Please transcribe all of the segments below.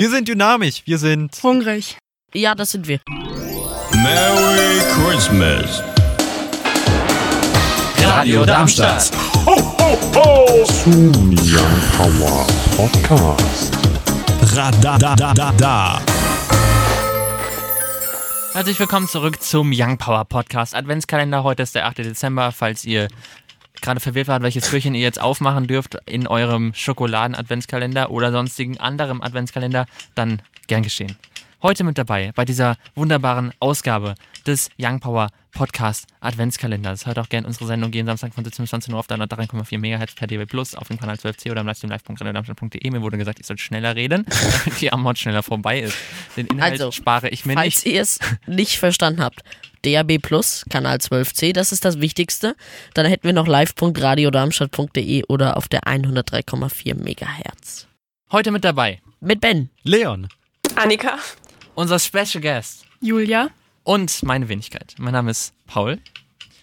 Wir sind dynamisch, wir sind Hungrig. Ja, das sind wir. Merry Christmas. Radio Darmstadt. Young Power Podcast. Radadadada. Herzlich willkommen zurück zum Young Power Podcast Adventskalender. Heute ist der 8. Dezember. Falls ihr gerade verwirrt wart, welches Türchen ihr jetzt aufmachen dürft in eurem Schokoladen-Adventskalender oder sonstigen anderem Adventskalender, dann gern geschehen. Heute mit dabei bei dieser wunderbaren Ausgabe des Young Power Podcast Adventskalenders. Hört auch gerne unsere Sendung jeden Samstag von 17 bis 19 Uhr auf 303,4 MHz per DB Plus auf dem Kanal 12C oder im Livestream live.radiodarmstadt.de. Mir wurde gesagt, ich soll schneller reden, damit die Amort schneller vorbei ist. Den Inhalt Also, spare ich mir Falls nicht. ihr es nicht verstanden habt, DAB Plus, Kanal 12c, das ist das Wichtigste. Dann hätten wir noch live.radiodarmstadt.de oder auf der 103,4 Megahertz. Heute mit dabei Mit Ben. Leon. Annika. Unser Special Guest Julia. und meine Wenigkeit. Mein Name ist Paul,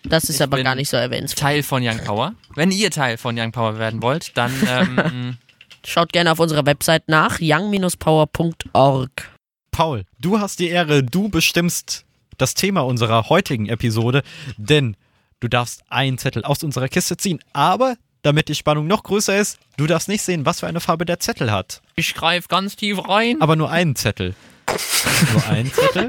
Das ist Ich aber gar nicht so erwähnenswert. Teil von Young Power. Wenn ihr Teil von Young Power werden wollt, dann ähm, Schaut gerne auf unserer Website nach, young-power.org. Paul, du hast die Ehre, du bestimmst das Thema unserer heutigen Episode, denn du darfst einen Zettel aus unserer Kiste ziehen, aber damit die Spannung noch größer ist, du darfst nicht sehen, was für eine Farbe der Zettel hat. ich greife ganz tief rein. Aber nur einen Zettel. Nur einen Zettel?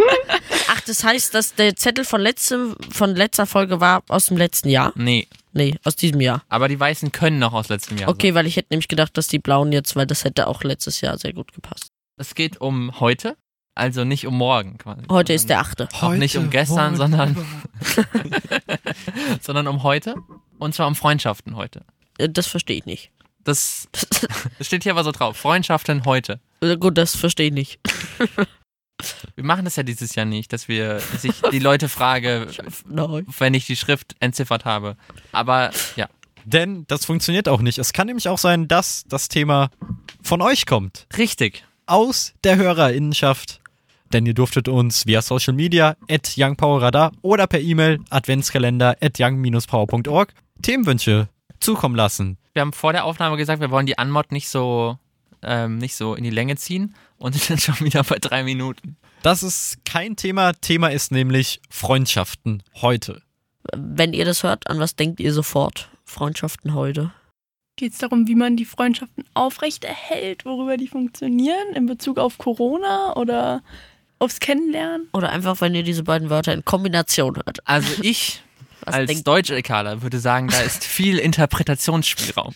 Ach, das heißt, dass der Zettel von, letztem, von letzter Folge war aus dem letzten Jahr? Nee, Nee, aus diesem Jahr. aber die Weißen können noch aus letztem Jahr. Okay, weil ich hätte nämlich gedacht, dass die blauen jetzt, weil das hätte auch letztes Jahr sehr gut gepasst. Es geht um heute, also nicht um morgen quasi. Heute ist der Sondern 8. Auch nicht um gestern, sondern, sondern um heute. Und zwar um Freundschaften heute. Äh, Das verstehe ich nicht. Das, das steht hier aber so drauf. Freundschaften heute. Äh, Gut, das verstehe ich nicht. Wir machen das ja dieses Jahr nicht, dass wir, dass ich die Leute frage, wenn ich die Schrift entziffert habe. Aber ja, Denn das funktioniert auch nicht. Es kann nämlich auch sein, dass das Thema von euch kommt. richtig. Aus der Hörerinnenschaft. Denn ihr durftet uns via Social Media at youngpowerradar oder per E-Mail adventskalender at young-power.org Themenwünsche zukommen lassen. Wir haben vor der Aufnahme gesagt, wir wollen die Anmod nicht so, ähm, nicht so in die Länge ziehen und sind schon wieder bei drei Minuten. Das ist kein Thema. Thema ist nämlich Freundschaften heute. Wenn ihr das hört, an was denkt ihr sofort? Freundschaften heute. Geht es darum, wie man die Freundschaften aufrechterhält, worüber die funktionieren, in Bezug auf Corona oder aufs Kennenlernen? Oder einfach, wenn ihr diese beiden Wörter in Kombination hört. Also ich Was als Deutsch-Ekaler würde sagen, da ist viel Interpretationsspielraum.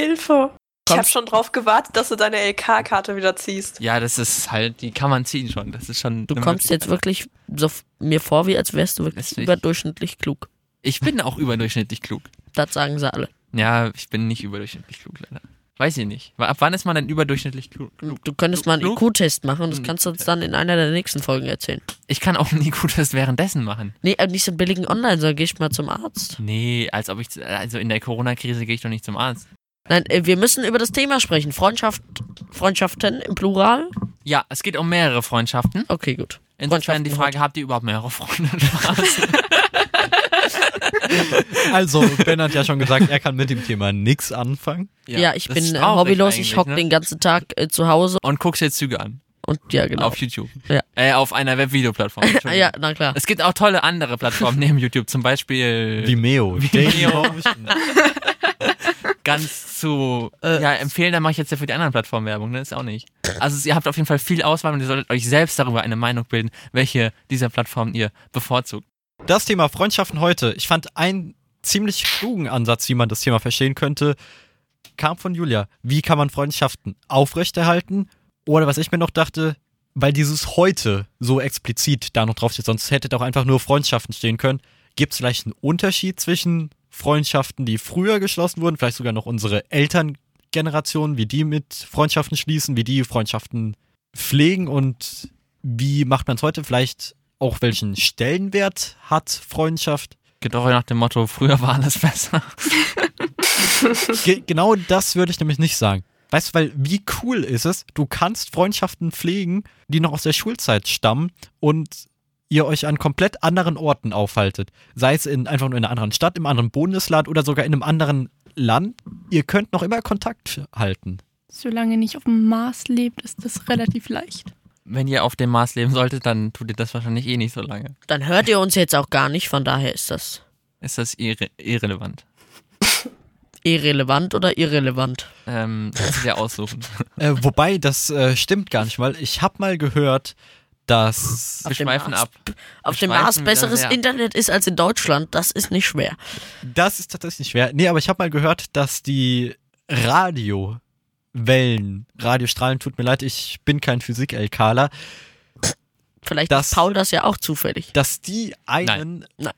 Hilfe. Ich habe schon drauf gewartet, dass du deine LK-Karte wieder ziehst. Ja, das ist halt, die kann man ziehen schon. Das ist schon. Du kommst jetzt wirklich so mir vor, wie als wärst du wirklich nicht- überdurchschnittlich klug. Ich bin auch überdurchschnittlich klug. Das sagen sie alle. Ja, ich bin nicht überdurchschnittlich klug, leider. Weiß ich nicht. Ab wann ist man denn überdurchschnittlich klug? Du könntest mal einen? IQ-Test machen und das kannst du uns dann in einer der nächsten Folgen erzählen. Ich kann auch einen IQ-Test währenddessen machen. Nee, äh, nicht so einen billigen Online, sondern geh ich mal zum Arzt. Nee, als ob ich, also in der Corona-Krise gehe ich doch nicht zum Arzt. Nein, äh, wir müssen über das Thema sprechen. Freundschaft, Freundschaften im Plural? Ja, es geht um mehrere Freundschaften. Okay, gut. Insofern die Frage, habt ihr überhaupt mehrere Freunde? Also, Ben hat ja schon gesagt, er kann mit dem Thema nichts anfangen. Ja, ich das bin äh, hobbylos, ich eigentlich, hock ne? den ganzen Tag äh, zu Hause Und guckst dir Züge an. und ja, genau. Auf YouTube. Ja. Äh, auf einer Webvideoplattform. Ja, na klar. Es gibt auch tolle andere Plattformen neben YouTube, zum Beispiel Vimeo. Vimeo. Ganz zu Äh, ja, empfehlen, dann mache ich jetzt ja für die anderen Plattformen Werbung, ne? Ist auch nicht. Also ihr habt auf jeden Fall viel Auswahl und ihr solltet euch selbst darüber eine Meinung bilden, welche dieser Plattformen ihr bevorzugt. Das Thema Freundschaften heute. Ich fand einen ziemlich klugen Ansatz, wie man das Thema verstehen könnte, kam von Julia. Wie kann man Freundschaften aufrechterhalten? Oder was ich mir noch dachte, weil dieses heute so explizit da noch drauf steht, sonst hätte da auch einfach nur Freundschaften stehen können. Gibt es vielleicht einen Unterschied zwischen Freundschaften, die früher geschlossen wurden, vielleicht sogar noch unsere Elterngeneration, wie die mit Freundschaften schließen, wie die Freundschaften pflegen und wie macht man es heute? Vielleicht auch welchen Stellenwert hat Freundschaft? Getreu nach dem Motto, früher war alles besser. Ge genau das würde ich nämlich nicht sagen. Weißt du, weil wie cool ist es, du kannst Freundschaften pflegen, die noch aus der Schulzeit stammen und ihr euch an komplett anderen Orten aufhaltet. Sei es in einfach nur in einer anderen Stadt, im anderen Bundesland oder sogar in einem anderen Land. Ihr könnt noch immer Kontakt halten. Solange ihr nicht auf dem Mars lebt, ist das relativ leicht. Wenn ihr auf dem Mars leben solltet, dann tut ihr das wahrscheinlich eh nicht so lange. Dann hört ihr uns jetzt auch gar nicht, von daher ist das Ist das irre irrelevant. irrelevant oder irrelevant. Ähm, das ist ja aussuchen. Äh, wobei, das äh, stimmt gar nicht mal. Ich habe mal gehört, dass Wir dem schweifen Mars. ab. Auf Wir dem Mars wieder besseres sehr. Internet ist als in Deutschland, das ist nicht schwer. das ist tatsächlich schwer. Nee, aber ich habe mal gehört, dass die Radiowellen, Radiostrahlen, tut mir leid, ich bin kein Physik-LKler, Vielleicht Das- ist Paul das ja auch zufällig. dass die einen Nein.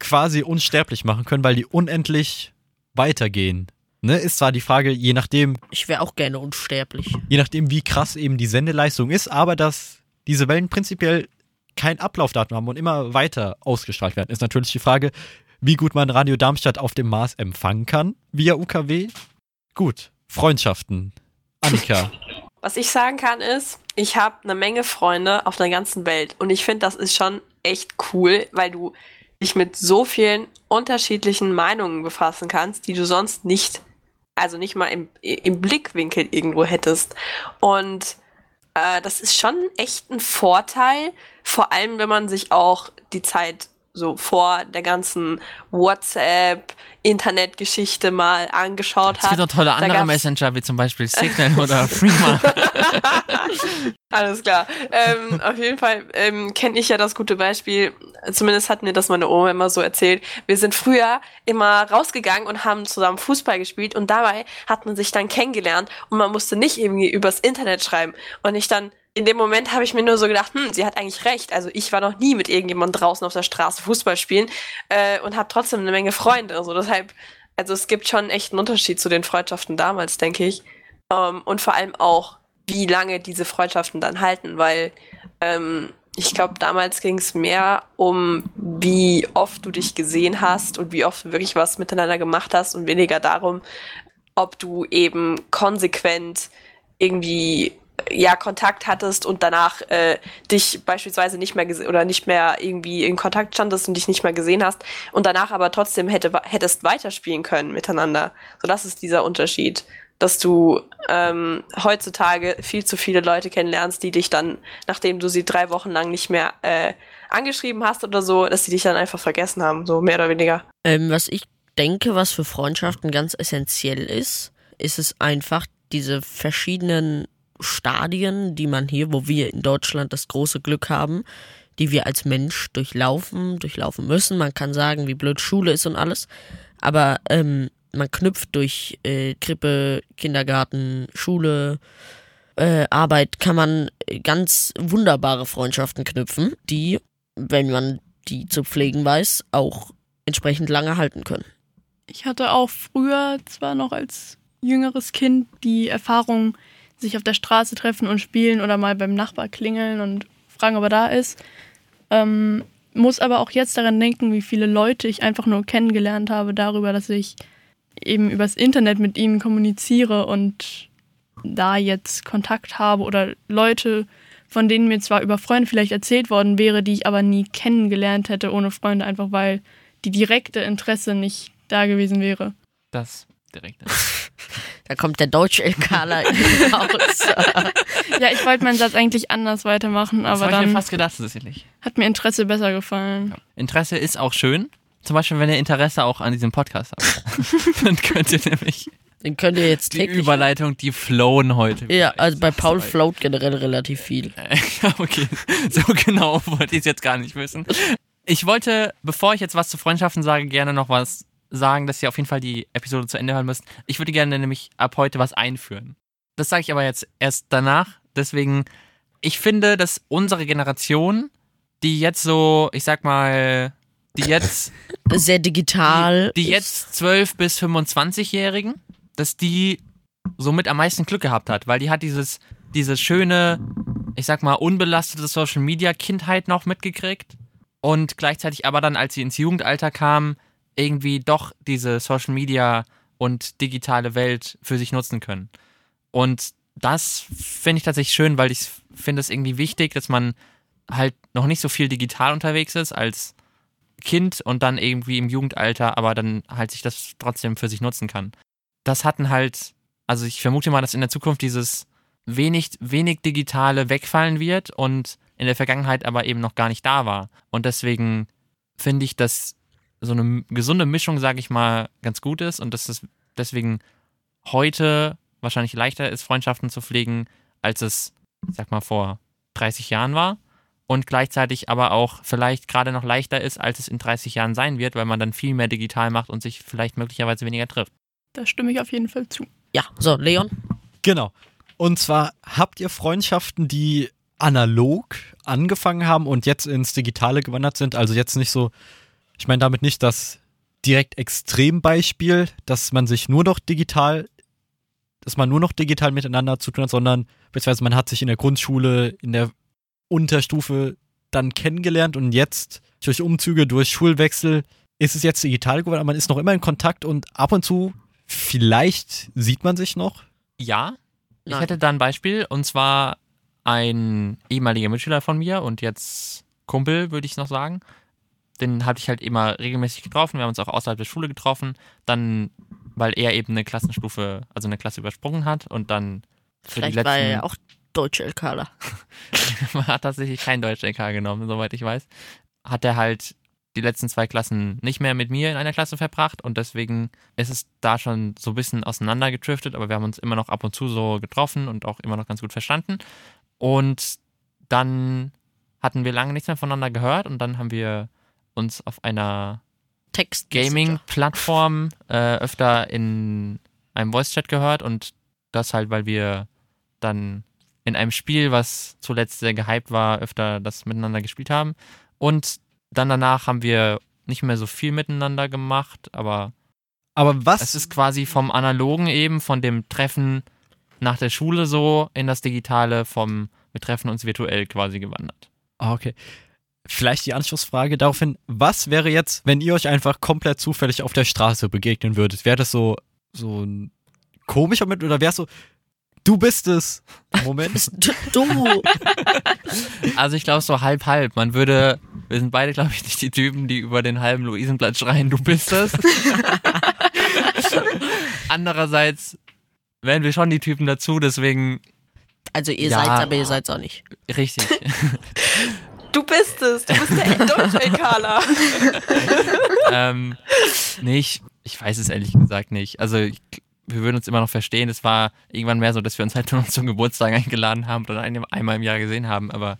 quasi unsterblich machen können, weil die unendlich weitergehen. Ne, ist zwar die Frage, je nachdem, Ich wäre auch gerne unsterblich. je nachdem, wie krass eben die Sendeleistung ist, aber dass diese Wellen prinzipiell kein Ablaufdatum haben und immer weiter ausgestrahlt werden, ist natürlich die Frage, wie gut man Radio Darmstadt auf dem Mars empfangen kann via UKW. Gut, Freundschaften. Annika, Was ich sagen kann ist, ich habe eine Menge Freunde auf der ganzen Welt und ich finde, das ist schon echt cool, weil du dich mit so vielen unterschiedlichen Meinungen befassen kannst, die du sonst nicht, also nicht mal im, im Blickwinkel irgendwo hättest. Und äh, das ist schon echt ein Vorteil, vor allem wenn man sich auch die Zeit so vor der ganzen WhatsApp, Internetgeschichte mal angeschaut Es hat. gibt auch tolle andere Messenger, wie zum Beispiel Signal oder Freema. Alles klar. Ähm, auf jeden Fall ähm, kenne ich ja das gute Beispiel. Zumindest hat mir das meine Oma immer so erzählt. Wir sind früher immer rausgegangen und haben zusammen Fußball gespielt und dabei hat man sich dann kennengelernt und man musste nicht irgendwie übers Internet schreiben. Und ich dann in dem Moment habe ich mir nur so gedacht, hm, sie hat eigentlich recht. Also ich war noch nie mit irgendjemandem draußen auf der Straße Fußball spielen äh, und habe trotzdem eine Menge Freunde. Also deshalb, also es gibt schon echt einen Unterschied zu den Freundschaften damals, denke ich. Ähm, und vor allem auch, wie lange diese Freundschaften dann halten, weil ähm, ich glaube, damals ging es mehr um, wie oft du dich gesehen hast und wie oft du wirklich was miteinander gemacht hast und weniger darum, ob du eben konsequent irgendwie ja Kontakt hattest und danach äh, dich beispielsweise nicht mehr oder nicht mehr irgendwie in Kontakt standest und dich nicht mehr gesehen hast und danach aber trotzdem hätte, hättest weiterspielen können miteinander. So das ist dieser Unterschied, dass du ähm, heutzutage viel zu viele Leute kennenlernst, die dich dann, nachdem du sie drei Wochen lang nicht mehr äh, angeschrieben hast oder so, dass sie dich dann einfach vergessen haben, so mehr oder weniger. Ähm, was ich denke, was für Freundschaften ganz essentiell ist, ist es einfach diese verschiedenen Stadien, die man hier, wo wir in Deutschland das große Glück haben, die wir als Mensch durchlaufen, durchlaufen müssen. Man kann sagen, wie blöd Schule ist und alles, aber ähm, man knüpft durch äh, Krippe, Kindergarten, Schule, äh, Arbeit, kann man ganz wunderbare Freundschaften knüpfen, die, wenn man die zu pflegen weiß, auch entsprechend lange halten können. Ich hatte auch früher, zwar noch als jüngeres Kind, die Erfahrung, sich auf der Straße treffen und spielen oder mal beim Nachbar klingeln und fragen, ob er da ist. Ähm, muss aber auch jetzt daran denken, wie viele Leute ich einfach nur kennengelernt habe darüber, dass ich eben übers Internet mit ihnen kommuniziere und da jetzt Kontakt habe oder Leute, von denen mir zwar über Freunde vielleicht erzählt worden wäre, die ich aber nie kennengelernt hätte ohne Freunde, einfach weil die direkte Interesse nicht da gewesen wäre. Das direkt. Da kommt der Deutsch-LKler raus. Ja, ich wollte meinen Satz eigentlich anders weitermachen, Das aber habe ich mir dann fast gedacht, tatsächlich. hat mir Interesse besser gefallen. Interesse ist auch schön. Zum Beispiel, wenn ihr Interesse auch an diesem Podcast habt. dann könnt ihr nämlich Den könnt ihr jetzt die. Überleitung, die flowen heute. Ja, also bei Paul Sorry. float generell relativ viel. Ja, okay. So genau wollte ich es jetzt gar nicht wissen. Ich wollte, bevor ich jetzt was zu Freundschaften sage, gerne noch was sagen, dass ihr auf jeden Fall die Episode zu Ende hören müsst. Ich würde gerne nämlich ab heute was einführen. Das sage ich aber jetzt erst danach. Deswegen, ich finde, dass unsere Generation, die jetzt so, ich sag mal, die jetzt Sehr digital. die jetzt 12 bis 25-Jährigen, dass die somit am meisten Glück gehabt hat, weil die hat dieses, diese schöne, ich sag mal, unbelastete Social Media Kindheit noch mitgekriegt und gleichzeitig aber dann, als sie ins Jugendalter kam, irgendwie doch diese Social Media und digitale Welt für sich nutzen können. Und das finde ich tatsächlich schön, weil ich finde es irgendwie wichtig, dass man halt noch nicht so viel digital unterwegs ist als Kind und dann irgendwie im Jugendalter, aber dann halt sich das trotzdem für sich nutzen kann. Das hatten halt Also ich vermute mal, dass in der Zukunft dieses wenig, wenig Digitale wegfallen wird und in der Vergangenheit aber eben noch gar nicht da war. Und deswegen finde ich, dass so eine gesunde Mischung, sage ich mal, ganz gut ist und dass es deswegen heute wahrscheinlich leichter ist, Freundschaften zu pflegen, als es, sag mal, vor 30 Jahren war. Und gleichzeitig aber auch vielleicht gerade noch leichter ist, als es in 30 Jahren sein wird, weil man dann viel mehr digital macht und sich vielleicht möglicherweise weniger trifft. Da stimme ich auf jeden Fall zu. Ja, so, Leon. Genau. Und zwar habt ihr Freundschaften, die analog angefangen haben und jetzt ins Digitale gewandert sind. Also jetzt nicht so, ich meine damit nicht das direkt Extrembeispiel, dass man sich nur noch digital, dass man nur noch digital miteinander zu tun hat, sondern beziehungsweise man hat sich in der Grundschule, in der Unterstufe dann kennengelernt und jetzt durch Umzüge, durch Schulwechsel ist es jetzt digital geworden, aber man ist noch immer in Kontakt und ab und zu vielleicht sieht man sich noch. Ja, ich Nein. hätte da ein Beispiel und zwar ein ehemaliger Mitschüler von mir und jetzt Kumpel, würde ich noch sagen. Den hatte ich halt immer regelmäßig getroffen. Wir haben uns auch außerhalb der Schule getroffen. Dann, weil er eben eine Klassenstufe, also eine Klasse übersprungen hat und dann für Vielleicht die letzten war er ja auch deutsche LKler. man hat tatsächlich kein Deutsch LK genommen, soweit ich weiß. Hat er halt die letzten zwei Klassen nicht mehr mit mir in einer Klasse verbracht und deswegen ist es da schon so ein bisschen auseinandergedriftet, aber wir haben uns immer noch ab und zu so getroffen und auch immer noch ganz gut verstanden. Und dann hatten wir lange nichts mehr voneinander gehört und dann haben wir uns auf einer Text. Gaming-Plattform äh, öfter in einem Voice-Chat gehört und das halt, weil wir dann in einem Spiel, was zuletzt sehr gehypt war, öfter das miteinander gespielt haben. Und dann danach haben wir nicht mehr so viel miteinander gemacht, aber Aber was es ist quasi vom Analogen eben, von dem Treffen nach der Schule so in das Digitale, vom wir treffen uns virtuell quasi gewandert. Ah, okay. Vielleicht die Anschlussfrage daraufhin, was wäre jetzt, wenn ihr euch einfach komplett zufällig auf der Straße begegnen würdet? Wäre das so, so ein komischer Moment oder wäre es so, du bist es? Moment. Bist du- du. Also ich glaube so halb halb. Man würde, wir sind beide glaube ich nicht die Typen, die über den halben Luisenplatz schreien, du bist es. Andererseits wären wir schon die Typen dazu, deswegen Also ihr Ja. seid's, aber ihr seid's auch nicht. richtig. Du bist es. Du bist der Deutsch-LKler. ähm, nee, ich, ich weiß es ehrlich gesagt nicht. Also ich, wir würden uns immer noch verstehen. Es war irgendwann mehr so, dass wir uns halt nur zum Geburtstag eingeladen haben oder ein, einmal im Jahr gesehen haben. Aber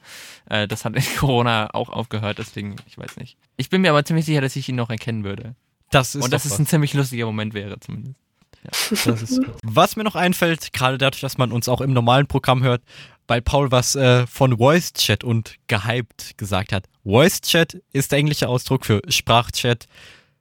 äh, das hat in Corona auch aufgehört, deswegen, ich weiß nicht. Ich bin mir aber ziemlich sicher, dass ich ihn noch erkennen würde. Das ist Und dass es ein ziemlich lustiger Moment wäre zumindest. Das ist was mir noch einfällt, gerade dadurch, dass man uns auch im normalen Programm hört, weil Paul was äh, von Voice Chat und gehypt gesagt hat. Voice Chat ist der englische Ausdruck für Sprachchat.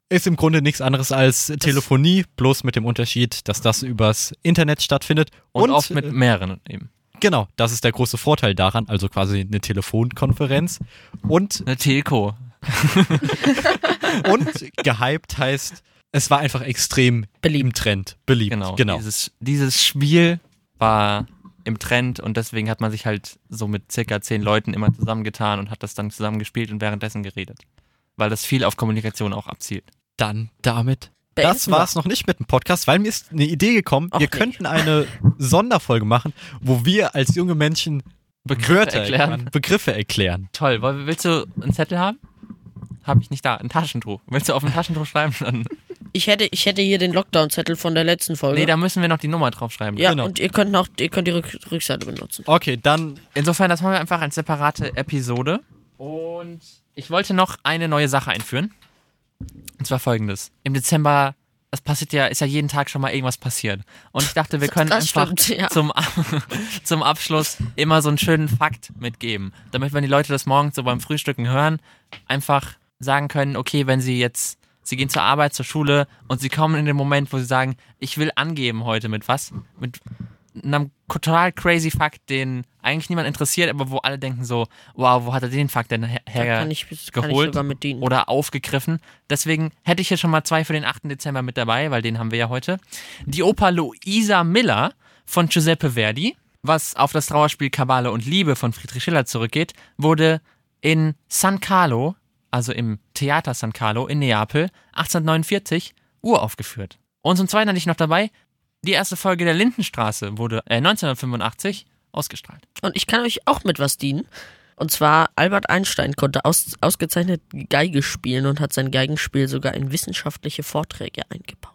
Ist im Grunde nichts anderes als Telefonie, bloß mit dem Unterschied, dass das übers Internet stattfindet. Und, oft mit äh, mehreren eben. Genau, das ist der große Vorteil daran, also quasi eine Telefonkonferenz. Und, Eine Telco. und gehypt heißt, es war einfach extrem Beliebt. im Trend, beliebt. Genau. genau. Dieses, dieses Spiel war im Trend und deswegen hat man sich halt so mit circa zehn Leuten immer zusammengetan und hat das dann zusammen gespielt und währenddessen geredet. Weil das viel auf Kommunikation auch abzielt. Dann damit. Das war es noch nicht mit dem Podcast, weil mir ist eine Idee gekommen, Ach wir nee. könnten eine Sonderfolge machen, wo wir als junge Menschen Wörter erklären. erklären, Begriffe erklären. Toll. Willst du einen Zettel haben? Habe ich nicht da. Ein Taschentuch. Willst du auf ein Taschentuch schreiben? Dann, Ich hätte, ich hätte hier den Lockdown-Zettel von der letzten Folge. nee, da müssen wir noch die Nummer draufschreiben. ja, genau. und ihr könnt noch, ihr könnt die Rück Rückseite benutzen. Okay, dann Insofern, das machen wir einfach als separate Episode. Und ich wollte noch eine neue Sache einführen. Und zwar folgendes. Im Dezember, es passiert ja, ist ja jeden Tag schon mal irgendwas passiert. Und ich dachte, wir können Das einfach stimmt, ja. zum, zum Abschluss immer so einen schönen Fakt mitgeben. Damit, wenn die Leute das morgens so beim Frühstücken hören, einfach sagen können, okay, wenn sie jetzt, sie gehen zur Arbeit, zur Schule und sie kommen in den Moment, wo sie sagen, ich will angeben heute mit was, mit einem total crazy Fakt, den eigentlich niemand interessiert, aber wo alle denken so, wow, wo hat er den Fakt denn her, Da kann ich, kann ich geholt sogar mit dienen. oder aufgegriffen. Deswegen hätte ich hier schon mal zwei für den 8. Dezember mit dabei, weil den haben wir ja heute. Die Oper Luisa Miller von Giuseppe Verdi, was auf das Trauerspiel Kabale und Liebe von Friedrich Schiller zurückgeht, wurde in San Carlo, also im Theater San Carlo in Neapel, 1849 uraufgeführt. Und zum Zweiten hatte ich noch dabei Die erste Folge der Lindenstraße wurde äh, 1985 ausgestrahlt. Und ich kann euch auch mit was dienen. Und zwar, Albert Einstein konnte aus, ausgezeichnet Geige spielen und hat sein Geigenspiel sogar in wissenschaftliche Vorträge eingebaut.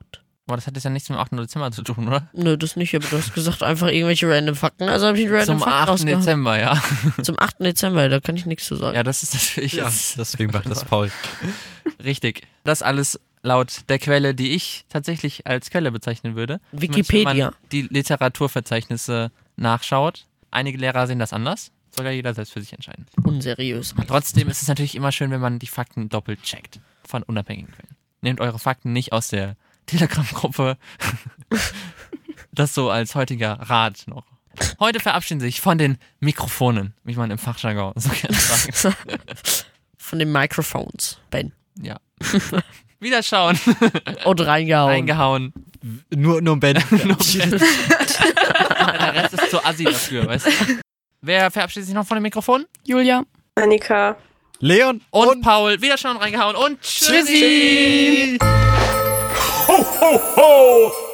Boah, das hat jetzt ja nichts mit dem 8. Dezember zu tun, oder? Nö, das nicht, aber du hast gesagt, einfach irgendwelche random Fakten. Also habe ich einen random Zum Fakt 8. rausgehauen. Dezember, ja. Zum 8. Dezember, da kann ich nichts zu sagen. Ja, das ist natürlich jetzt Deswegen macht das Paul. richtig. Das alles laut der Quelle, die ich tatsächlich als Quelle bezeichnen würde. Wikipedia. Wenn man die Literaturverzeichnisse nachschaut. Einige Lehrer sehen das anders. Soll ja jeder selbst für sich entscheiden. Unseriös. Trotzdem ist es natürlich immer schön, wenn man die Fakten doppelt checkt. Von unabhängigen Quellen. Nehmt eure Fakten nicht aus der Telegram-Gruppe. das so als heutiger Rat noch. Heute verabschieden sich von den Mikrofonen, wie man im Fachjargon so gerne sagt. Von den Microphones, Ben. Ja. Wiederschauen. Und reingehauen. Eingehauen. Nur, nur Ben. Nur Ben. Der Rest ist zu assi dafür, weißt du? Wer verabschiedet sich noch von dem Mikrofon? Julia. Annika. Leon Und, Paul. Wiederschauen, reingehauen und tschüssi. Tschüssi. ho, ho!